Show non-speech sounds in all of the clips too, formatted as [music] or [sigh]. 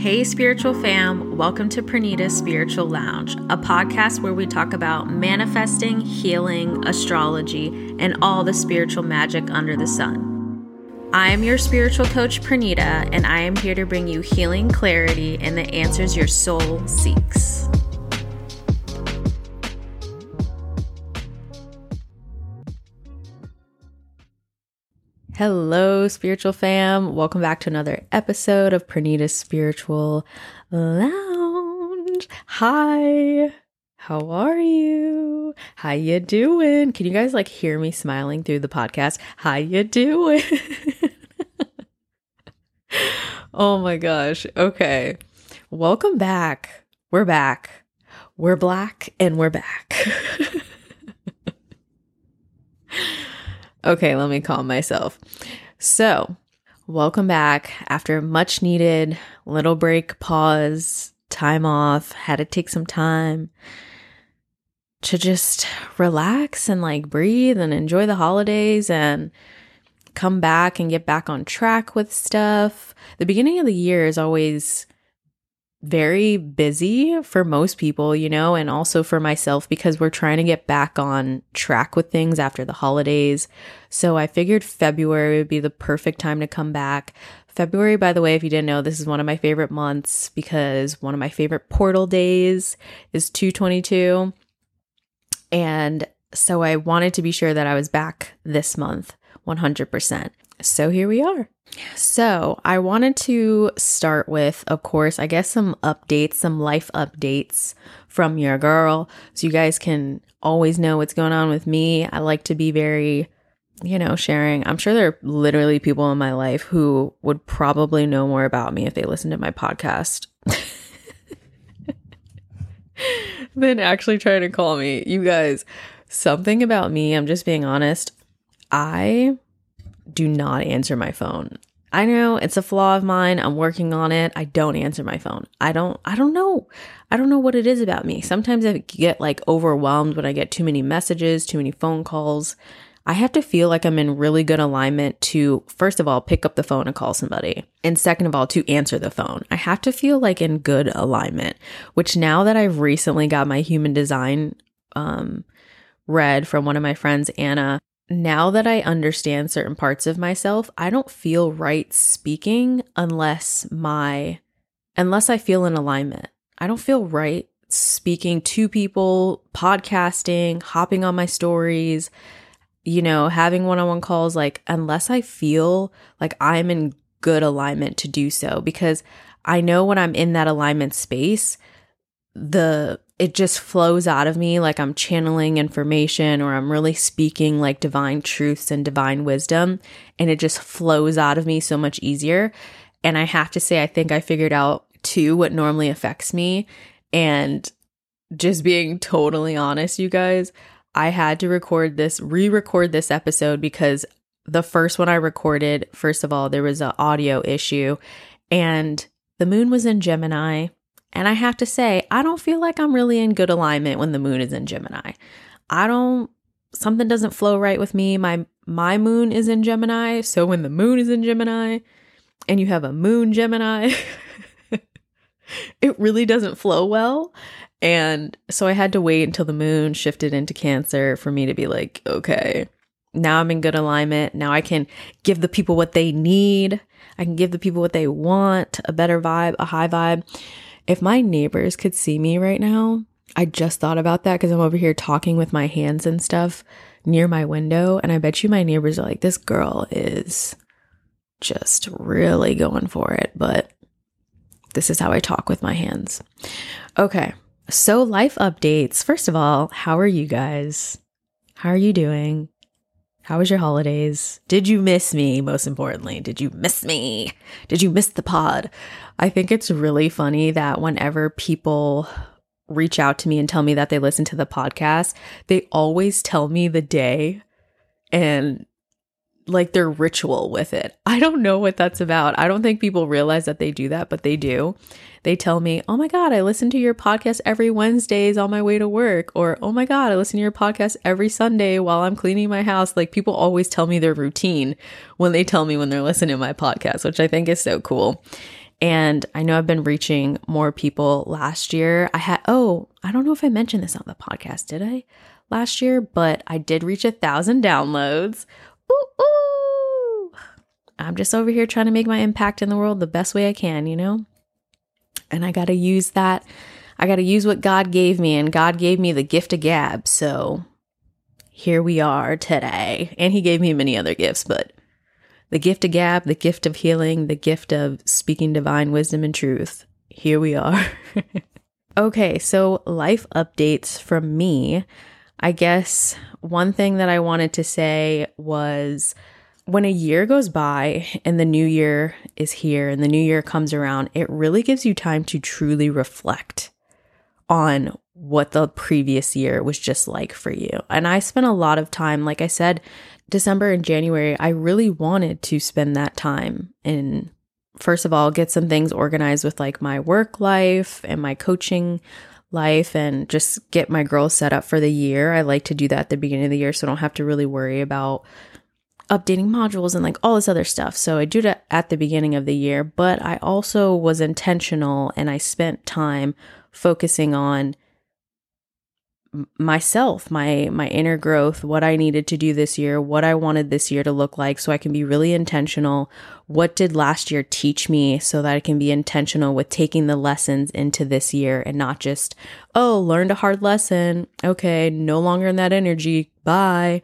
Hey, spiritual fam, welcome to Pranita's Spiritual Lounge, a podcast where we talk about manifesting, healing, astrology, and all the spiritual magic under the sun. I am your spiritual coach, Pranita, and I am here to bring you healing, clarity, and the answers your soul seeks. Hello, spiritual fam. Welcome back to another episode of Pranita's Spiritual Lounge. Hi. How are you? How you doing? Can you guys like hear me smiling through the podcast? How you doing? [laughs] oh my gosh. Okay. Welcome back. We're back. We're black and we're back. [laughs] Okay, let me calm myself. So, welcome back after much needed little break, pause, time off. Had to take some time to just relax and like breathe and enjoy the holidays and come back and get back on track with stuff. The beginning of the year is always very busy for most people, you know, and also for myself because we're trying to get back on track with things after the holidays. So I figured February would be the perfect time to come back. February, by the way, if you didn't know, this is one of my favorite months because one of my favorite portal days is 222. And so I wanted to be sure that I was back this month 100%. So here we are. So, I wanted to start with, of course, I guess some updates, some life updates from your girl. So, you guys can always know what's going on with me. I like to be very, you know, sharing. I'm sure there are literally people in my life who would probably know more about me if they listened to my podcast [laughs] than actually trying to call me. You guys, something about me, I'm just being honest. I do not answer my phone. I know it's a flaw of mine. I'm working on it. I don't answer my phone. I don't I don't know. I don't know what it is about me. Sometimes I get like overwhelmed when I get too many messages, too many phone calls. I have to feel like I'm in really good alignment to first of all pick up the phone and call somebody. And second of all to answer the phone. I have to feel like in good alignment, which now that I've recently got my human design um read from one of my friends Anna, now that I understand certain parts of myself, I don't feel right speaking unless my unless I feel in alignment. I don't feel right speaking to people, podcasting, hopping on my stories, you know, having one-on-one calls like unless I feel like I'm in good alignment to do so because I know when I'm in that alignment space, the it just flows out of me like I'm channeling information or I'm really speaking like divine truths and divine wisdom. And it just flows out of me so much easier. And I have to say, I think I figured out too what normally affects me. And just being totally honest, you guys, I had to record this, re record this episode because the first one I recorded, first of all, there was an audio issue and the moon was in Gemini and I have to say, I don't feel like I'm really in good alignment when the moon is in Gemini. I don't something doesn't flow right with me. My my moon is in Gemini, so when the moon is in Gemini and you have a moon Gemini, [laughs] it really doesn't flow well. And so I had to wait until the moon shifted into Cancer for me to be like, okay, now I'm in good alignment. Now I can give the people what they need. I can give the people what they want, a better vibe, a high vibe. If my neighbors could see me right now, I just thought about that because I'm over here talking with my hands and stuff near my window. And I bet you my neighbors are like, this girl is just really going for it. But this is how I talk with my hands. Okay. So, life updates. First of all, how are you guys? How are you doing? How was your holidays? Did you miss me? Most importantly, did you miss me? Did you miss the pod? I think it's really funny that whenever people reach out to me and tell me that they listen to the podcast, they always tell me the day and like their ritual with it. I don't know what that's about. I don't think people realize that they do that, but they do they tell me, Oh my God, I listen to your podcast every Wednesdays on my way to work. Or, Oh my God, I listen to your podcast every Sunday while I'm cleaning my house. Like people always tell me their routine when they tell me when they're listening to my podcast, which I think is so cool. And I know I've been reaching more people last year. I had, oh, I don't know if I mentioned this on the podcast, did I? Last year, but I did reach a thousand downloads. Ooh, ooh. I'm just over here trying to make my impact in the world the best way I can, you know? And I got to use that. I got to use what God gave me, and God gave me the gift of gab. So here we are today. And He gave me many other gifts, but the gift of gab, the gift of healing, the gift of speaking divine wisdom and truth. Here we are. [laughs] okay, so life updates from me. I guess one thing that I wanted to say was when a year goes by and the new year is here and the new year comes around, it really gives you time to truly reflect on what the previous year was just like for you. And I spent a lot of time, like I said, December and January, I really wanted to spend that time in, first of all, get some things organized with like my work life and my coaching life and just get my girls set up for the year. I like to do that at the beginning of the year so I don't have to really worry about updating modules and like all this other stuff. So I do that at the beginning of the year, but I also was intentional and I spent time focusing on myself my my inner growth what i needed to do this year what i wanted this year to look like so i can be really intentional. What did last year teach me so that i can be intentional with taking the lessons into this year and not just oh learned a hard lesson. Okay no longer in that energy. Bye.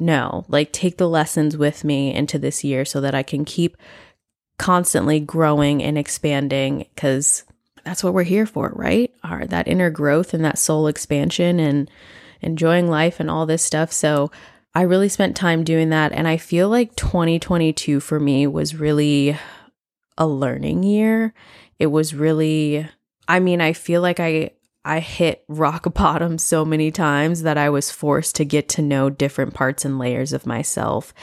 No like take the lessons with me into this year so that i can keep constantly growing and expanding because that's what we're here for, right? Our that inner growth and that soul expansion and enjoying life and all this stuff. So I really spent time doing that and I feel like 2022 for me was really a learning year. It was really I mean, I feel like I I hit rock [laughs] bottom so many times that I was forced to get to know different parts and layers of myself.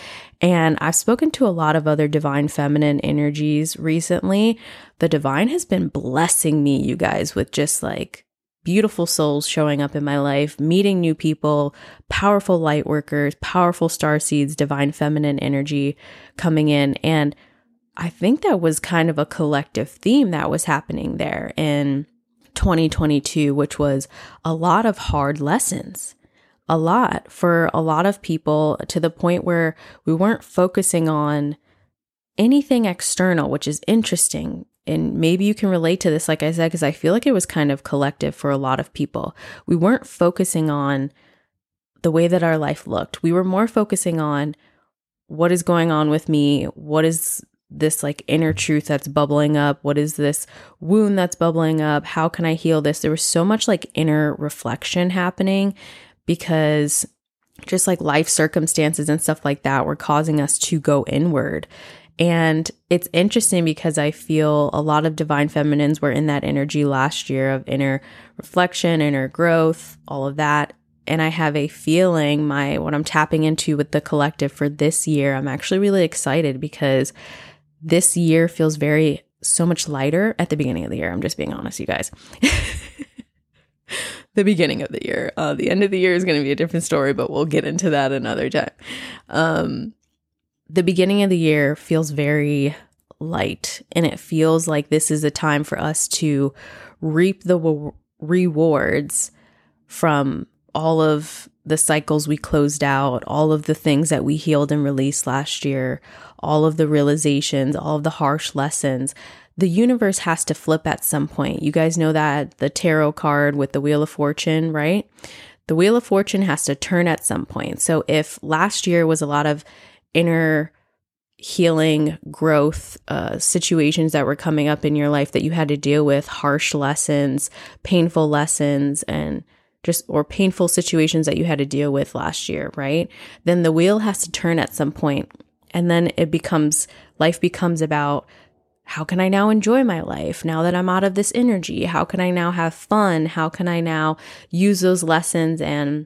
And I've spoken to a lot of other divine feminine energies recently. The divine has been blessing me, you guys, with just like beautiful souls showing up in my life, meeting new people, powerful light workers, powerful star seeds, divine feminine energy coming in. And I think that was kind of a collective theme that was happening there. in 2022, which was a lot of hard lessons. A lot for a lot of people to the point where we weren't focusing on anything external, which is interesting. And maybe you can relate to this, like I said, because I feel like it was kind of collective for a lot of people. We weren't focusing on the way that our life looked. We were more focusing on what is going on with me? What is this like inner truth that's bubbling up? What is this wound that's bubbling up? How can I heal this? There was so much like inner reflection happening because just like life circumstances and stuff like that were causing us to go inward. And it's interesting because I feel a lot of divine feminines were in that energy last year of inner reflection, inner growth, all of that. And I have a feeling my what I'm tapping into with the collective for this year, I'm actually really excited because this year feels very so much lighter at the beginning of the year. I'm just being honest, you guys. [laughs] the beginning of the year. Uh, the end of the year is going to be a different story, but we'll get into that another time. Um, the beginning of the year feels very light, and it feels like this is a time for us to reap the w- rewards from all of the cycles we closed out, all of the things that we healed and released last year, all of the realizations, all of the harsh lessons. The universe has to flip at some point. You guys know that the tarot card with the Wheel of Fortune, right? The Wheel of Fortune has to turn at some point. So if last year was a lot of inner healing, growth, uh, situations that were coming up in your life that you had to deal with, harsh lessons, painful lessons, and just or painful situations that you had to deal with last year, right? Then the wheel has to turn at some point and then it becomes life becomes about how can I now enjoy my life now that I'm out of this energy? How can I now have fun? How can I now use those lessons and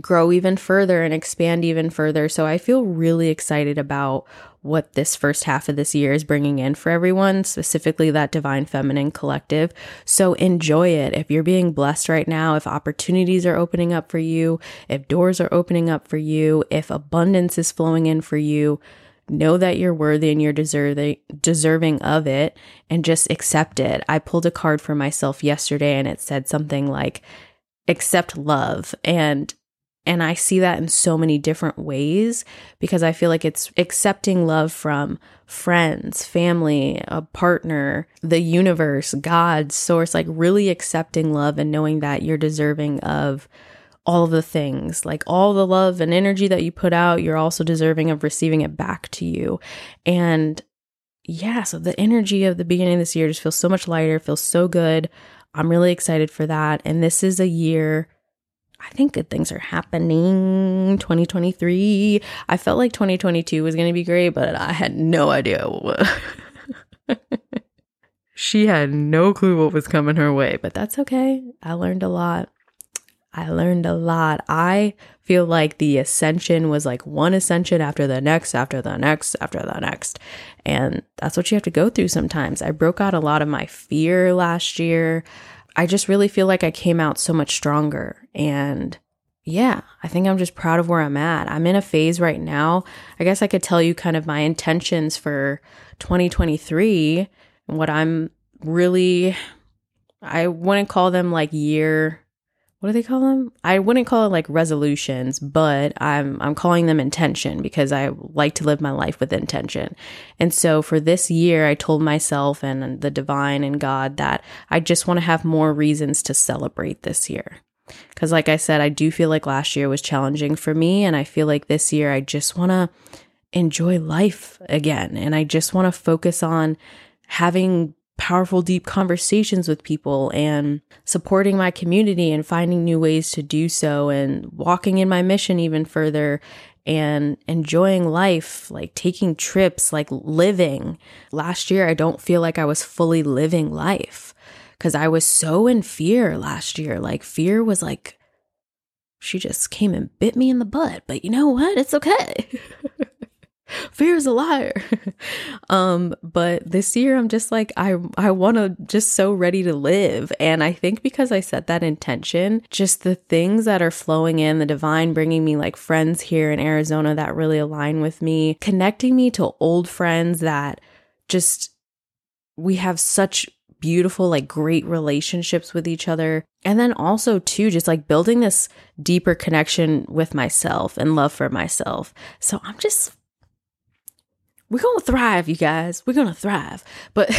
grow even further and expand even further? So I feel really excited about what this first half of this year is bringing in for everyone, specifically that divine feminine collective. So enjoy it. If you're being blessed right now, if opportunities are opening up for you, if doors are opening up for you, if abundance is flowing in for you, know that you're worthy and you're deserving deserving of it and just accept it. I pulled a card for myself yesterday and it said something like accept love and and I see that in so many different ways because I feel like it's accepting love from friends, family, a partner, the universe, God, source, like really accepting love and knowing that you're deserving of all the things, like all the love and energy that you put out, you're also deserving of receiving it back to you. And yeah, so the energy of the beginning of this year just feels so much lighter, feels so good. I'm really excited for that. And this is a year, I think good things are happening. 2023. I felt like 2022 was going to be great, but I had no idea [laughs] she had no clue what was coming her way, but that's okay. I learned a lot. I learned a lot. I feel like the ascension was like one ascension after the next, after the next, after the next. And that's what you have to go through sometimes. I broke out a lot of my fear last year. I just really feel like I came out so much stronger. And yeah, I think I'm just proud of where I'm at. I'm in a phase right now. I guess I could tell you kind of my intentions for 2023 and what I'm really, I wouldn't call them like year what do they call them? I wouldn't call it like resolutions, but I'm I'm calling them intention because I like to live my life with intention. And so for this year, I told myself and the divine and God that I just want to have more reasons to celebrate this year. Cuz like I said, I do feel like last year was challenging for me and I feel like this year I just want to enjoy life again and I just want to focus on having powerful, deep conversations with people and supporting my community and finding new ways to do so and walking in my mission even further and enjoying life, like taking trips, like living. Last year, I don't feel like I was fully living life because I was so in fear last year. Like, fear was like, she just came and bit me in the butt. But you know what? It's okay. [laughs] [laughs] fear is a liar. [laughs] um, but this year I'm just like I I want to just so ready to live, and I think because I set that intention, just the things that are flowing in, the divine bringing me like friends here in Arizona that really align with me, connecting me to old friends that just we have such beautiful like great relationships with each other. And then also too just like building this deeper connection with myself and love for myself. So i'm just we're going to thrive, you guys. We're going to thrive. But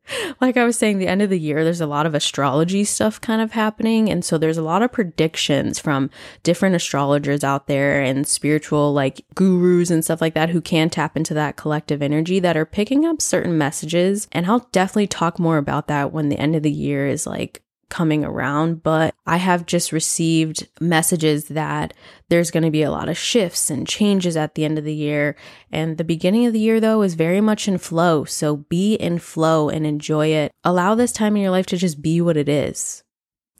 [laughs] like I was saying, the end of the year, there's a lot of astrology stuff kind of happening. And so there's a lot of predictions from different astrologers out there and spiritual like gurus and stuff like that who can tap into that collective energy that are picking up certain messages. And I'll definitely talk more about that when the end of the year is like coming around, but I have just received messages that there's going to be a lot of shifts and changes at the end of the year. And the beginning of the year, though, is very much in flow. So be in flow and enjoy it. Allow this time in your life to just be what it is.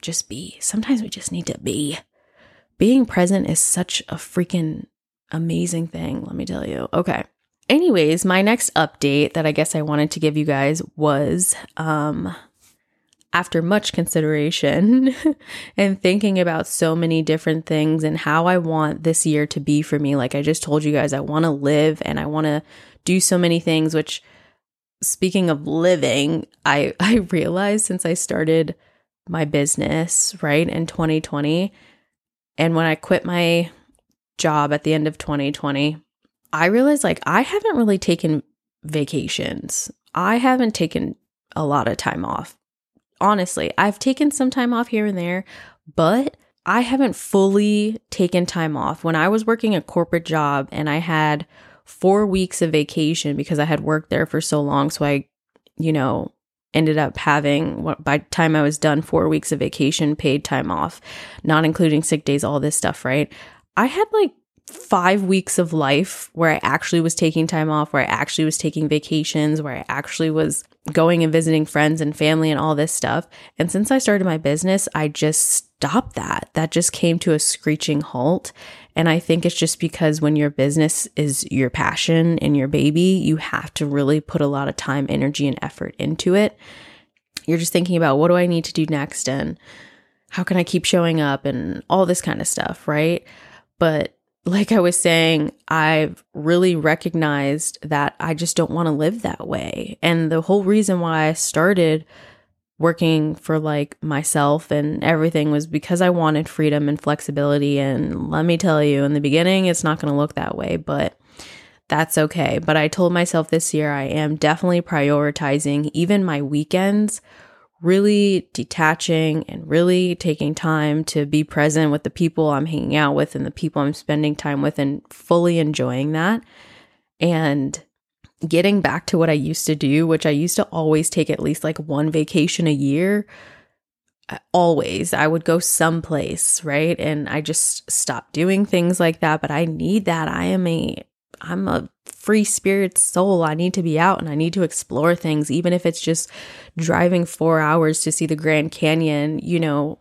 Just be. Sometimes we just need to be. Being present is such a freaking amazing thing, let me tell you. Okay. Anyways, my next update that I guess I wanted to give you guys was um after much consideration [laughs] and thinking about so many different things and how I want this year to be for me, like I just told you guys, I want to live and I want to do so many things, which speaking of living, I, [laughs] I realized since I started my business, right, in 2020, and when I quit my job at the end of 2020, I realized like I haven't really taken vacations. I haven't taken a lot of time off honestly, I've taken some time off here and there, but I haven't fully taken time off. When I was working a corporate job and I had four weeks of vacation because I had worked there for so long. So I, you know, ended up having, by time I was done, four weeks of vacation, paid time off, not including sick days, all this stuff, right? I had like five weeks of life where I actually was taking time off, where I actually was taking vacations, where I actually was going and visiting friends and family and all this stuff. And since I started my business, I just stopped that. That just came to a screeching halt. And I think it's just because when your business is your passion and your baby, you have to really put a lot of time, energy, and effort into it. You're just thinking about what do I need to do next and how can I keep showing up and all this kind of stuff, right? But like I was saying, I've really recognized that I just don't want to live that way. And the whole reason why I started working for like myself and everything was because I wanted freedom and flexibility. And let me tell you, in the beginning, it's not going to look that way, but that's okay. But I told myself this year I am definitely prioritizing even my weekends really detaching and really taking time to be present with the people I'm hanging out with and the people I'm spending time with and fully enjoying that. And getting back to what I used to do, which I used to always take at least like one vacation a year. Uh, always, I would go someplace, right? And I just stopped doing things like that. But I need that. I am a I'm a free spirit soul. I need to be out and I need to explore things, even if it's just driving four hours to see the Grand Canyon, you know,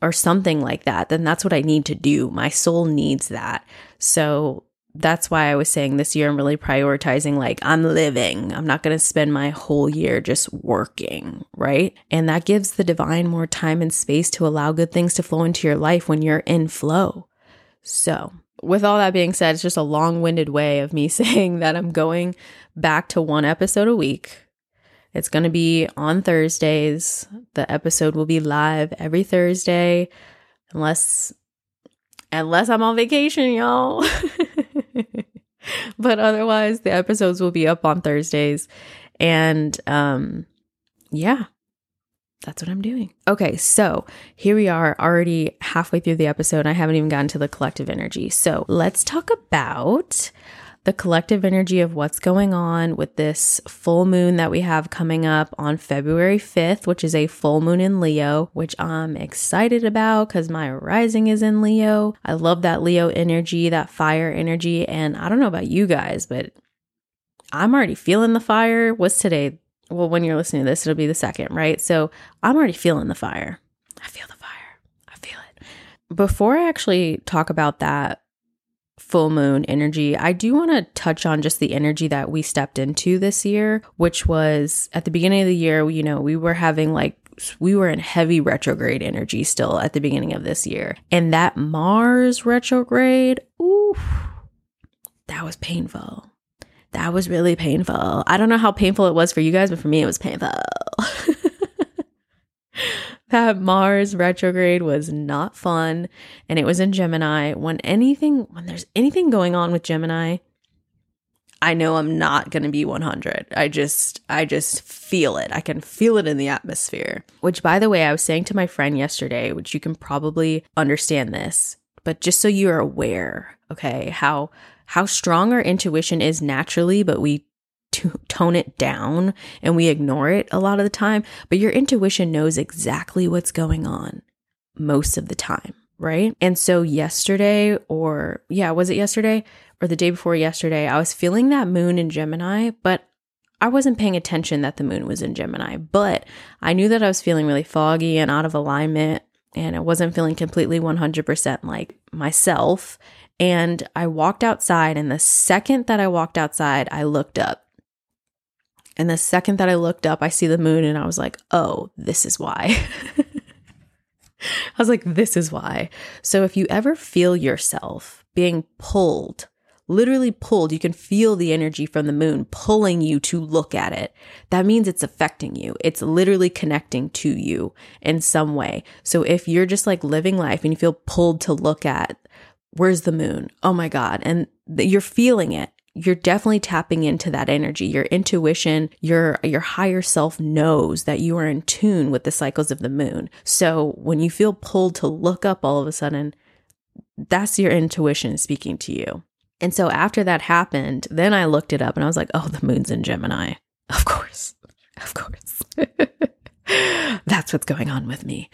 or something like that. Then that's what I need to do. My soul needs that. So that's why I was saying this year I'm really prioritizing like I'm living. I'm not going to spend my whole year just working, right? And that gives the divine more time and space to allow good things to flow into your life when you're in flow. So, with all that being said, it's just a long winded way of me [laughs] saying that I'm going back to one episode a week. It's going to be on Thursdays. The episode will be live every Thursday, unless unless I'm on vacation, y'all. [laughs] but otherwise, the episodes will be up on Thursdays. And um yeah, that's what I'm doing. Okay, so here we are already halfway through the episode. I haven't even gotten to the collective energy. So let's talk about the collective energy of what's going on with this full moon that we have coming up on February 5th, which is a full moon in Leo, which I'm excited about because my rising is in Leo. I love that Leo energy, that fire energy. And I don't know about you guys, but I'm already feeling the fire. What's today? Well, when you're listening to this, it'll be the second, right? So I'm already feeling the fire. I feel the fire. I feel it. Before I actually talk about that full moon energy, I do want to touch on just the energy that we stepped into this year, which was at the beginning of the year, you know, we were having like we were in heavy retrograde energy still at the beginning of this year. And that Mars retrograde, ooh, that was painful that was really painful. I don't know how painful it was for you guys, but for me, it was painful. [laughs] that Mars retrograde was not fun. And it was in Gemini. When anything, when there's anything going on with Gemini, I know I'm not going to be 100. I just, I just feel it. I can feel it in the atmosphere. Which, by the way, I was saying to my friend yesterday, which you can probably understand this, but just so you're aware, okay, how how strong our intuition is naturally, but we [laughs] t- tone it down and we ignore it a lot of the time. But your intuition knows exactly what's going on most of the time, right? And so, yesterday, or yeah, was it yesterday or the day before yesterday, I was feeling that moon in Gemini, but I wasn't paying attention that the moon was in Gemini, but I knew that I was feeling really foggy and out of alignment and I wasn't feeling completely 100% like myself. And I walked outside, and the second that I walked outside, I looked up. And the second that I looked up, I see the moon, and I was like, oh, this is why. [laughs] I was like, this is why. So if you ever feel yourself being pulled, literally pulled, you can feel the energy from the moon pulling you to look at it. That means it's affecting you. It's literally connecting to you in some way. So if you're just like living life and you feel pulled to look at where's the moon? Oh my God. And th- you're feeling it. You're definitely tapping into that energy. Your intuition, your your higher self knows that you are in tune with the cycles of the moon. So when you feel pulled to look up all of a sudden, that's your intuition speaking to you. And so after that happened, then I looked it up and I was like, oh, the moon's in Gemini. [laughs] Of course. Of course. [laughs] That's what's going on with me.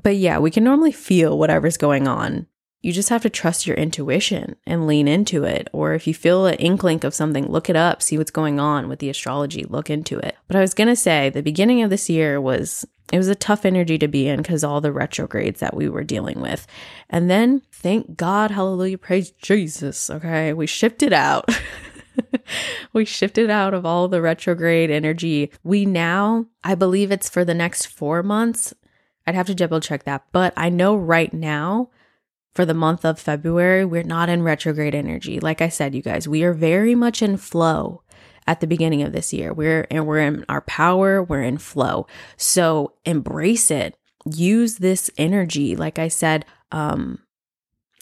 But yeah, we can normally feel whatever's going on you just have to trust your intuition and lean into it. Or if you feel an inkling of something, look it up, see what's going on with the astrology, look into it. But I was going to say the beginning of this year was it was a tough energy to be in because all the retrogrades that we were dealing with. And then thank God, hallelujah, praise Jesus. Okay. We shifted out. [laughs] we shifted out of all the retrograde energy. We now, I believe it's for the next four months. I'd have to double check that, but I know right now for the month of February, we're not in retrograde energy. Like I said, you guys, we are very much in flow at the beginning of this year. We're and we're in our power, we're in flow. So embrace it. Use this energy. Like I said, um,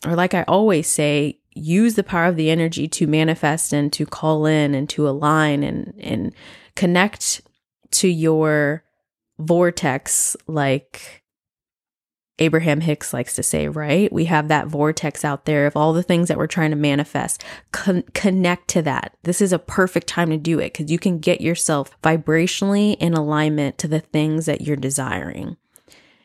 or like I always say, use the power of the energy to manifest and to call in and to align and and connect to your vortex like Abraham Hicks likes to say, right? We have that vortex out there of all the things that we're trying to manifest. Con- connect to that. This is a perfect time to do it because you can get yourself vibrationally in alignment to the things that you're desiring.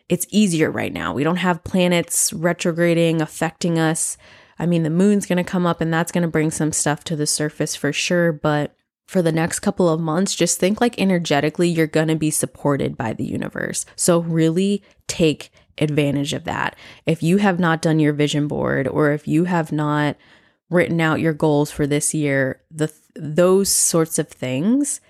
It's easier right now. We don't have planets retrograding, affecting us. I mean, the moon's going to come up and that's going to bring some stuff to the surface for sure. But for the next couple of months, just think like energetically you're going to be supported by the universe. So, really take advantage of that. If you have not done your vision board or if you have not written out your goals for this year, the those sorts of things,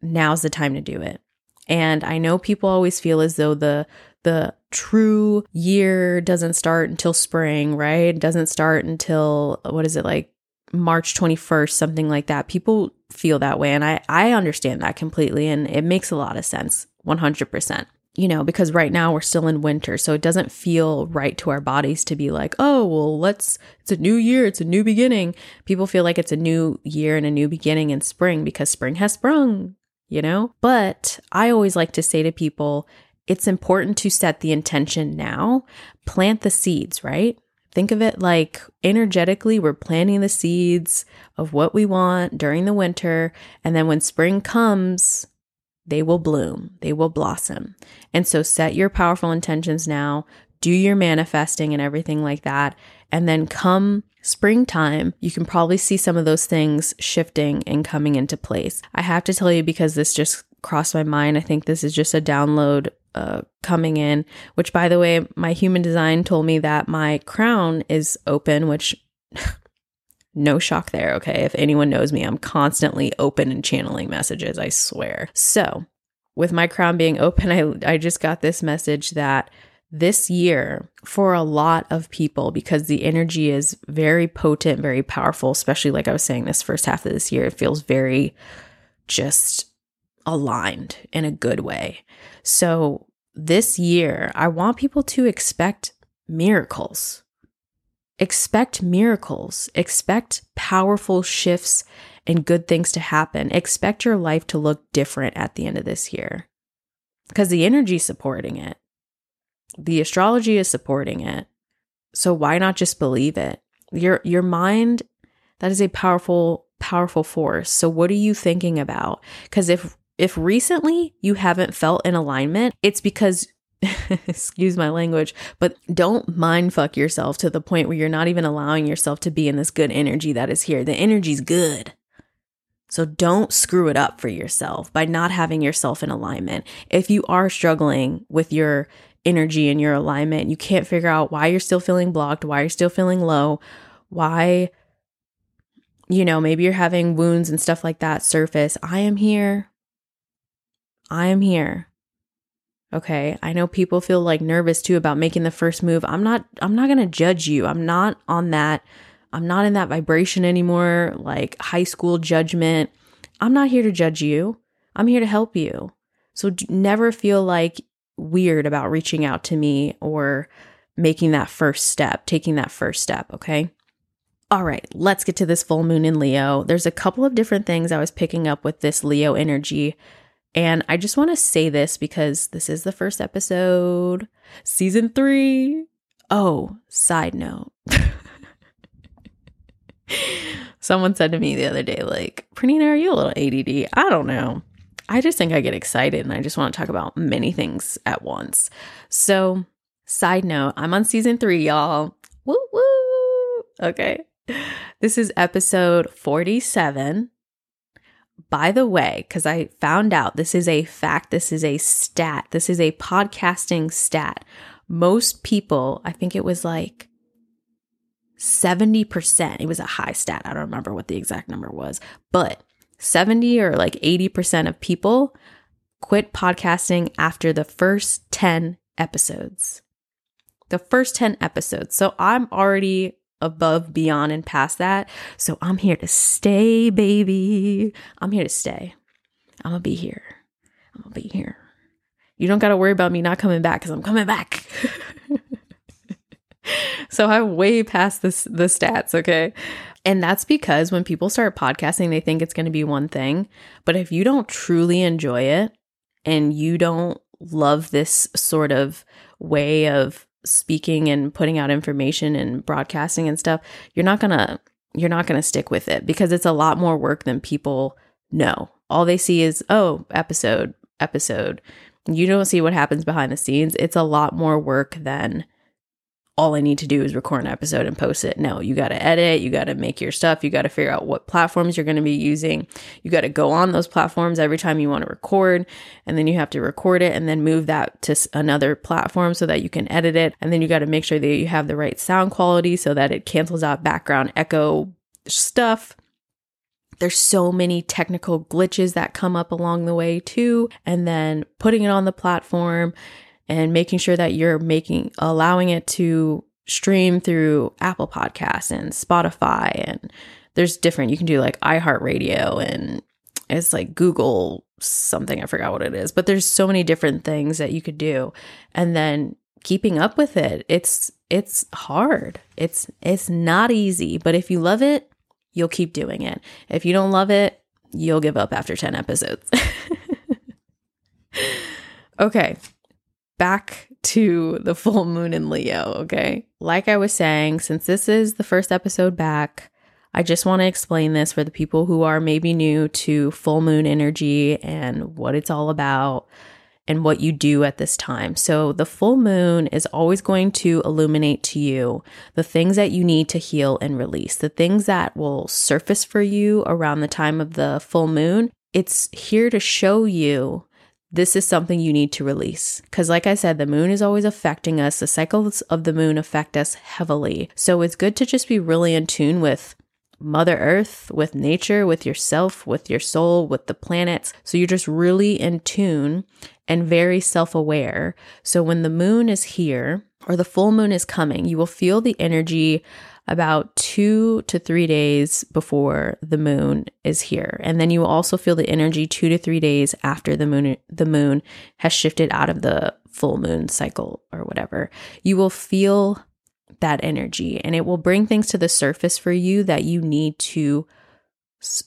now's the time to do it. And I know people always feel as though the the true year doesn't start until spring, right? It doesn't start until what is it like March 21st, something like that. People feel that way and I I understand that completely and it makes a lot of sense. 100% you know, because right now we're still in winter. So it doesn't feel right to our bodies to be like, oh, well, let's, it's a new year, it's a new beginning. People feel like it's a new year and a new beginning in spring because spring has sprung, you know? But I always like to say to people, it's important to set the intention now, plant the seeds, right? Think of it like energetically, we're planting the seeds of what we want during the winter. And then when spring comes, they will bloom, they will blossom. And so set your powerful intentions now, do your manifesting and everything like that. And then come springtime, you can probably see some of those things shifting and coming into place. I have to tell you because this just crossed my mind. I think this is just a download uh, coming in, which by the way, my human design told me that my crown is open, which [laughs] No shock there, okay? If anyone knows me, I'm constantly open and channeling messages, I swear. So, with my crown being open, [laughs] I, I just got this message that this year, for a lot of people, because the energy is very potent, very powerful, especially like I was saying, this first half of this year, it feels very just aligned in a good way. So, this year, I want people to expect miracles Expect miracles, expect powerful shifts and good things to happen. Expect your life to look different at the end of this year because the energy supporting it. The astrology is supporting it. So why not just believe it? Your your mind that is a powerful powerful force. So what are you thinking about? Cuz if if recently you haven't felt in alignment, it's because [laughs] excuse my language, but don't mind fuck yourself to the point where you're not even allowing yourself to be in this good energy that is here. The energy's good. So don't screw it up for yourself by not having yourself in alignment. If you are struggling with your energy and your alignment, you can't figure out why you're still feeling blocked, why you're still feeling low, why, you know, maybe you're having wounds and stuff like that surface. I am here. I am here. Okay. I know people feel like nervous too about making the first move. I'm not, I'm not going to judge you. I'm not on that. I'm not in that vibration anymore, like high school judgment. I'm not here to judge you. I'm here to help you. So never feel like weird about reaching out to me or making that first step, taking that first step. Okay. All right, let's get to this full moon in Leo. There's a couple of different things I was picking up with this Leo energy and I just want to say this because this is the first episode, season three. Oh, side note. [laughs] Someone said to me the other day, like, Pranita, are you a little ADD? I don't know. I just think I get excited and I just want to talk about many things at once. So, side note, I'm on season three, y'all. Woo woo. Okay. This is episode 47 by the way, because I found out this is a fact, this is a stat, this is a podcasting stat. Most people, I think it was like 70%, it was a high stat. I don't remember what the exact number was, but 70 or like 80% of people quit podcasting after the first 10 episodes. the first 10 episodes. So I'm already above, beyond, and past that. So I'm here to stay, baby. I'm here to stay. I'm gonna be here. I'm gonna be here. You don't gotta worry about me not coming back because I'm coming back. [laughs] so I'm way past this the stats, okay? And that's because when people start podcasting, they think it's gonna be one thing. But if you don't truly enjoy it and you don't love this sort of way of speaking and putting out information and broadcasting and stuff, you're not going to you're not going to stick with it because it's a lot more work than people know. All they see is, "Oh, episode, episode." You don't see what happens behind the scenes. It's a lot more work than all I need to do is record an episode and post it. No, you got to edit, you got to make your stuff, you got to figure out what platforms you're going to be using. You got to go on those platforms every time you want to record, and then you have to record it and then move that to another platform so that you can edit it. And then you got to make sure that you have the right sound quality so that it cancels out background echo stuff. There's so many technical glitches that come up along the way too. And then putting it on the platform and making sure that you're making allowing it to stream through Apple Podcasts and Spotify and there's different you can do like iHeartRadio and it's like Google something I forgot what it is but there's so many different things that you could do. And then keeping up with it it's it's hard. It's it's not easy but if you love it you'll keep doing it. If you don't love it you'll give up after 10 episodes. [laughs] Okay back to the full moon in Leo, okay? Like I was saying, since this is the first episode back, I just want to explain this for the people who are maybe new to full moon energy and what it's all about and what you do at this time. So, the full moon is always going to illuminate to you the things that you need to heal and release, the things that will surface for you around the time of the full moon. It's here to show you this is something you need to release. Because, like I said, the moon is always affecting us. The cycles of the moon affect us heavily. So, it's good to just be really in tune with Mother Earth, with nature, with yourself, with your soul, with the planets. So, you're just really in tune and very self aware. So, when the moon is here or the full moon is coming, you will feel the energy about two to three days before the moon is here. And then you will also feel the energy two to three days after the moon the moon has shifted out of the full moon cycle or whatever. You will feel that energy and it will bring things to the surface for you that you need to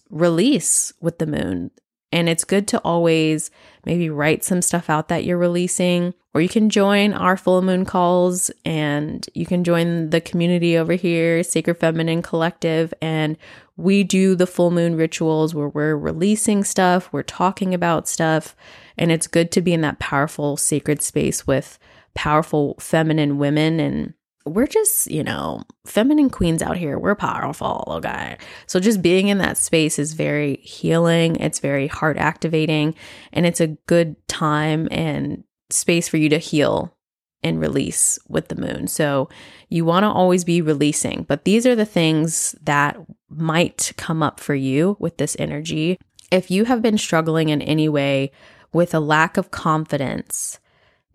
release with the moon. And it's good to always maybe write some stuff out that you're releasing, or you can join our full moon calls and you can join the community over here, Sacred Feminine Collective. And we do the full moon rituals where we're releasing stuff, we're talking about stuff. And it's good to be in that powerful, sacred space with powerful feminine women and we're just, you know, feminine queens out here. We're powerful, okay? So just being in that space is very healing. It's very heart activating. And it's a good time and space for you to heal and release with the moon. So you want to always be releasing. But these are the things that might come up for you with this energy. If you have been struggling in any way with a lack of confidence,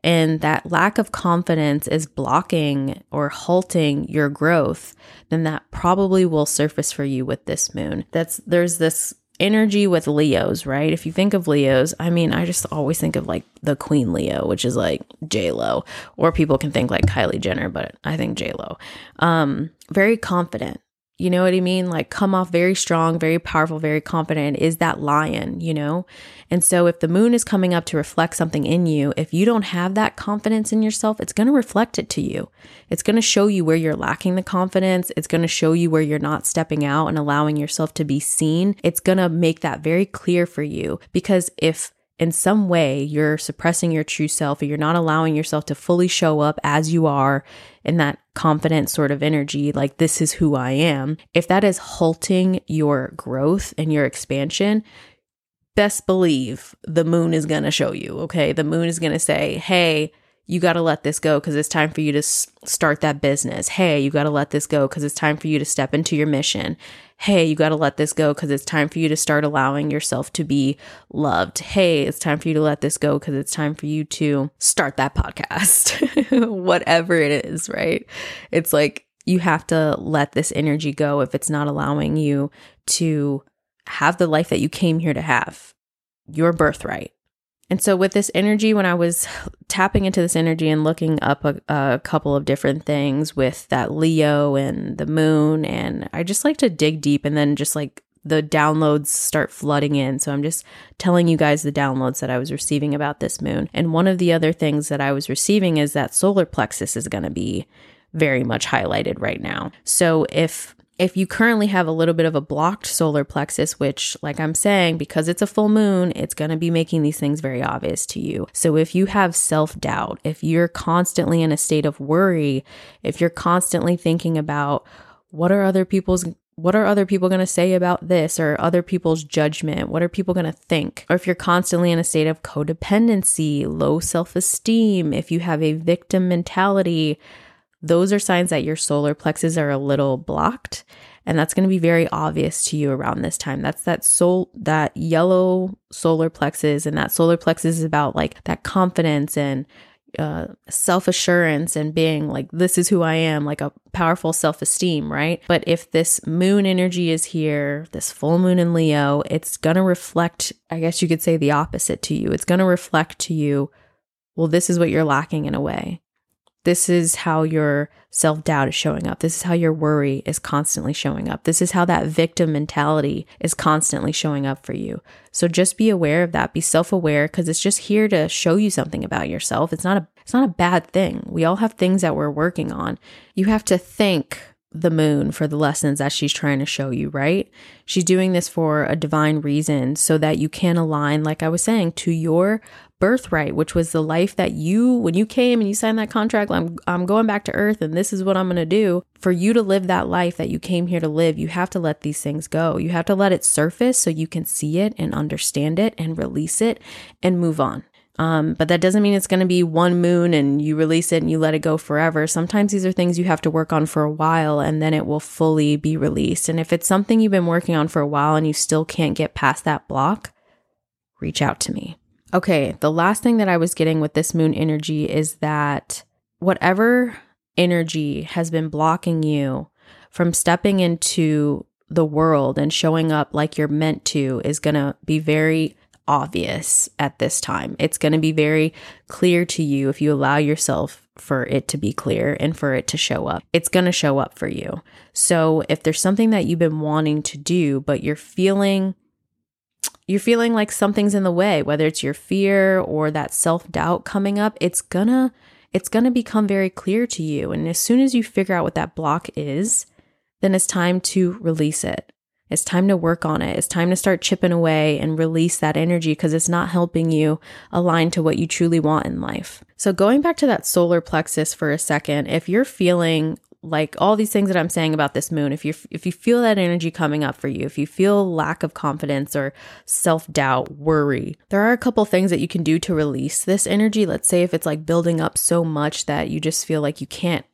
and that lack of confidence is blocking or halting your growth, then that probably will surface for you with this moon. That's there's this energy with Leos, right? If you think of Leos, I mean, I just always think of like the Queen Leo, which is like J Lo, or people can think like Kylie Jenner, but I think J Lo. Um, very confident, you know what I mean? Like come off very strong, very powerful, very confident is that lion, you know? And so if the moon is coming up to reflect something in you, if you don't have that confidence in yourself, it's going to reflect it to you. It's going to show you where you're lacking the confidence. It's going to show you where you're not stepping out and allowing yourself to be seen. It's going to make that very clear for you because if in some way you're suppressing your true self or you're not allowing yourself to fully show up as you are in that confident sort of energy, like this is who I am, if that is halting your growth and your expansion, best believe the moon is going to show you, okay? The moon is going to say, hey, you got to let this go because it's time for you to s- start that business. Hey, you got to let this go because it's time for you to step into your mission. Hey, you got to let this go because it's time for you to start allowing yourself to be loved. Hey, it's time for you to let this go because it's time for you to start that podcast. [laughs] Whatever it is, right? It's like you have to let this energy go if it's not allowing you to have the life that you came here to have, your birthright. And so, with this energy, when I was tapping into this energy and looking up a, a, couple of different things with that Leo and the moon, and I just like to dig deep and then just like the downloads start flooding in. So, I'm just telling you guys the downloads that I was receiving about this moon. And one of the other things that I was receiving is that solar plexus is going to be very much highlighted right now. So, if if you currently have a little bit of a blocked solar plexus, which, like I'm saying, because it's a full moon, it's going to be making these things very obvious to you. So, if you have self doubt, if you're constantly in a state of worry, if you're constantly thinking about what are other people's what are other people going to say about this or other people's judgment? What are people going to think? Or if you're constantly in a state of codependency, low self esteem, if you have a victim mentality, those are signs that your solar plexus are a little blocked and that's going to be very obvious to you around this time that's that soul that yellow solar plexus and that solar plexus is about like that confidence and uh, self assurance and being like, this is who I am, like a powerful self esteem, right? But if this moon energy is here, this full moon in Leo, it's going to reflect, I guess you could say the opposite to you. It's going to reflect to you, well, this is what you're lacking in a way. This is how your self doubt is showing up. This is how your worry is constantly showing up. This is how that victim mentality is constantly showing up for you. So just be aware of that. Be self aware because it's just here to show you something about yourself. It's not a it's not a bad thing. We all have things that we're working on. You have to thank the moon for the lessons that she's trying to show you, right? She's doing this for a divine reason so that you can align, like I was saying, to your birthright, which was the life that you, when you came and you signed that contract, I'm, I'm going back to earth and this is what I'm going to do. For you to live that life that you came here to live, you have to let these things go. You have to let it surface so you can see it and understand it and release it and move on. Um, but that doesn't mean it's going to be one moon and you release it and you let it go forever. Sometimes these are things you have to work on for a while and then it will fully be released. And if it's something you've been working on for a while and you still can't get past that block, reach out to me. Okay, the last thing that I was getting with this moon energy is that whatever energy has been blocking you from stepping into the world and showing up like you're meant to is going to be very obvious at this time. It's going to be very clear to you if you allow yourself for it to be clear and for it to show up. It's going to show up for you. So if there's something that you've been wanting to do, but you're feeling you're feeling like something's in the way, whether it's your fear or that self-doubt coming up, it's gonna it's going to become very clear to you. And as soon as you figure out what that block is, then it's time to release it. It's time to work on it. It's time to start chipping away and release that energy because it's not helping you align to what you truly want in life. So, going back to that solar plexus for a second, if you're feeling like all these things that I'm saying about this moon, if you if you feel that energy coming up for you, if you feel lack of confidence or self-doubt, worry, there are a couple things that you can do to release this energy. Let's say if it's like building up so much that you just feel like you can't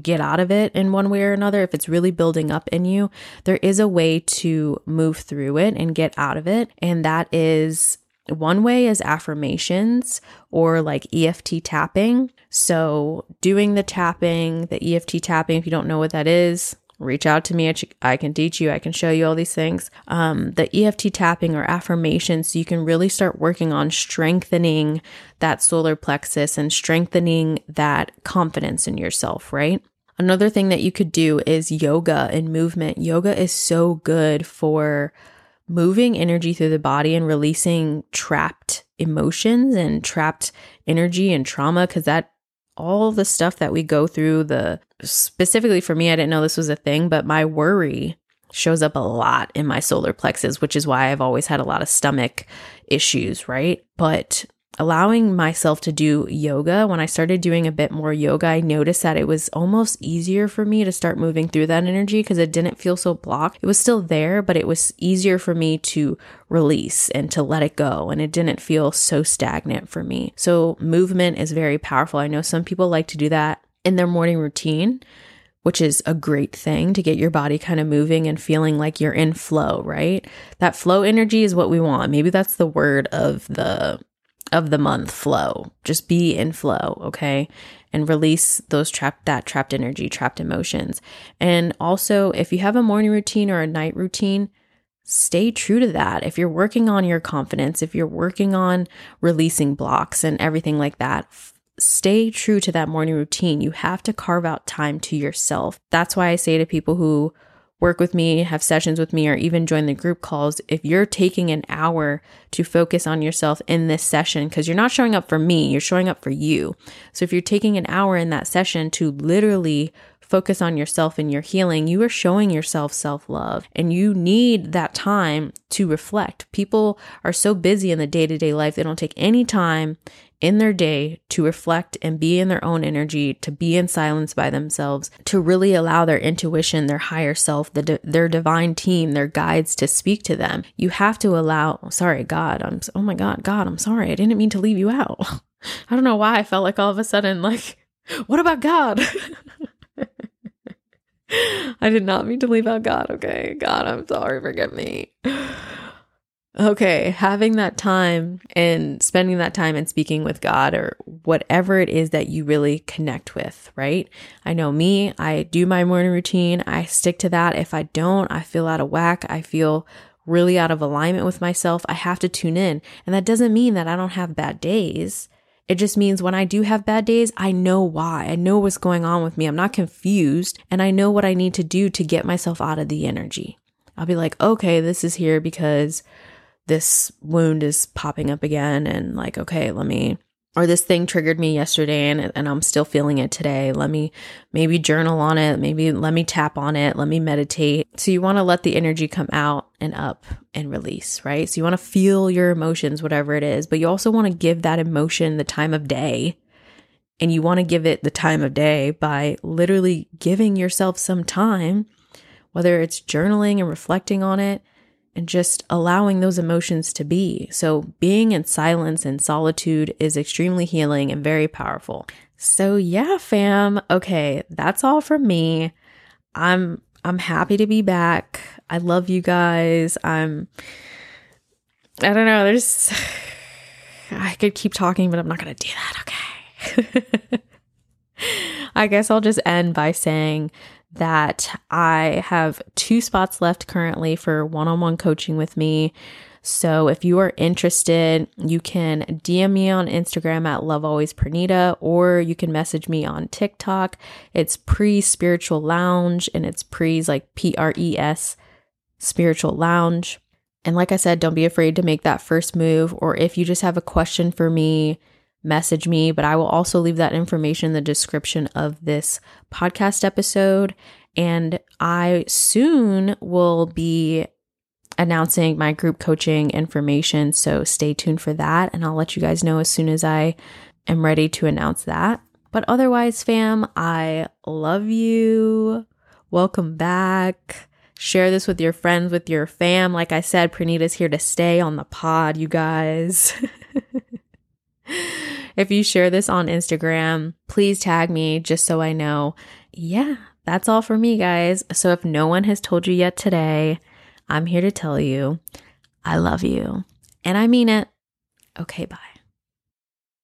get out of it in one way or another, if it's really building up in you, there is a way to move through it and get out of it. And that is one way is affirmations or like EFT tapping. So, doing the tapping, the EFT tapping, if you don't know what that is, reach out to me. I can teach you, I can show you all these things. Um, the EFT tapping or affirmations, so you can really start working on strengthening that solar plexus and strengthening that confidence in yourself, right? Another thing that you could do is yoga and movement. Yoga is so good for moving energy through the body and releasing trapped emotions and trapped energy and trauma because that all the stuff that we go through the specifically for me I didn't know this was a thing but my worry shows up a lot in my solar plexus which is why I've always had a lot of stomach issues right? But allowing myself to do yoga. When I started doing a bit more yoga, I noticed that it was almost easier for me to start moving through that energy because it didn't feel so blocked. It was still there, but it was easier for me to release and to let it go. And it didn't feel so stagnant for me. So, movement is very powerful. I know some people like to do that in their morning routine which is a great thing to get your body kind of moving and feeling like you're in flow, right? That flow energy is what we want. Maybe that's the word of the of the month flow. Just be in flow, okay? And release those trapped that trapped energy, trapped emotions. And also, if you have a morning routine or a night routine, stay true to that. If you're working on your confidence, if you're working on releasing blocks and everything like that, stay true to that morning routine. You have to carve out time to yourself. That's why I say to people who work with me, have sessions with me, or even join the group calls, if you're taking an hour to focus on yourself in this session, because you're not showing up for me, you're showing up for you. So if you're taking an hour in that session to literally focus on yourself and your healing, you are showing yourself self love and you need that time to reflect. People are so busy in the day to day life, they don't take any time in their day to reflect and be in their own energy, to be in silence by themselves, to really allow their intuition, their higher self, the, their divine team, their guides to speak to them. You have to allow, sorry, God, I'm, oh my God, God, I'm sorry. I didn't mean to leave you out. [laughs] I don't know why I felt like all of a sudden, like, [laughs] what about God? [laughs] I did not mean to leave out God, okay? God, I'm sorry, forgive me. Okay, having that time and spending that time and speaking with God or whatever it is that you really connect with, right? I know me, I do my morning routine, I stick to that. If I don't, I feel out of whack, I feel really out of alignment with myself. I have to tune in. And that doesn't mean that I don't have bad days. It just means when I do have bad days, I know why. I know what's going on with me. I'm not confused and I know what I need to do to get myself out of the energy. I'll be like, okay, this is here because this wound is popping up again and like okay let me or this thing triggered me yesterday and, and I'm still feeling it today. Let me maybe journal on it. Maybe let me tap on it. Let me meditate. So you want to let the energy come out and up and release, right? So you want to feel your emotions, whatever it is, but you also want to give that emotion the time of day. And you want to give it the time of day by literally giving yourself some time, whether it's journaling and reflecting on it, and just allowing those emotions to be. So, being in silence and solitude is extremely healing and very powerful. So, yeah, fam. Okay, that's all from me. I'm I'm happy to be back. I love you guys. I'm I don't know, there's [sighs] I could keep talking, but I'm not going to do that, okay? [laughs] I guess I'll just end by saying that I have two spots left currently for one on one coaching with me. So if you are interested, you can DM me on Instagram at Love Always Pranita, or you can message me on TikTok. It's pre spiritual lounge and it's pre's like P R E S spiritual lounge. And like I said, don't be afraid to make that first move. Or if you just have a question for me, message me, but I will also leave that information in the description of this podcast episode. And I soon will be announcing my group coaching information. So stay tuned for that. And I'll let you guys know as soon as I am ready to announce that. But otherwise, fam, I love you. Welcome back. Share this with your friends, with your fam. Like I said, Pranita's here to stay on the pod, you guys. [laughs] if you share this on Instagram, please tag me just so I know. Yeah, that's all for me, guys. So if no one has told you yet today, I'm here to tell you I love you. And I mean it. Okay, bye.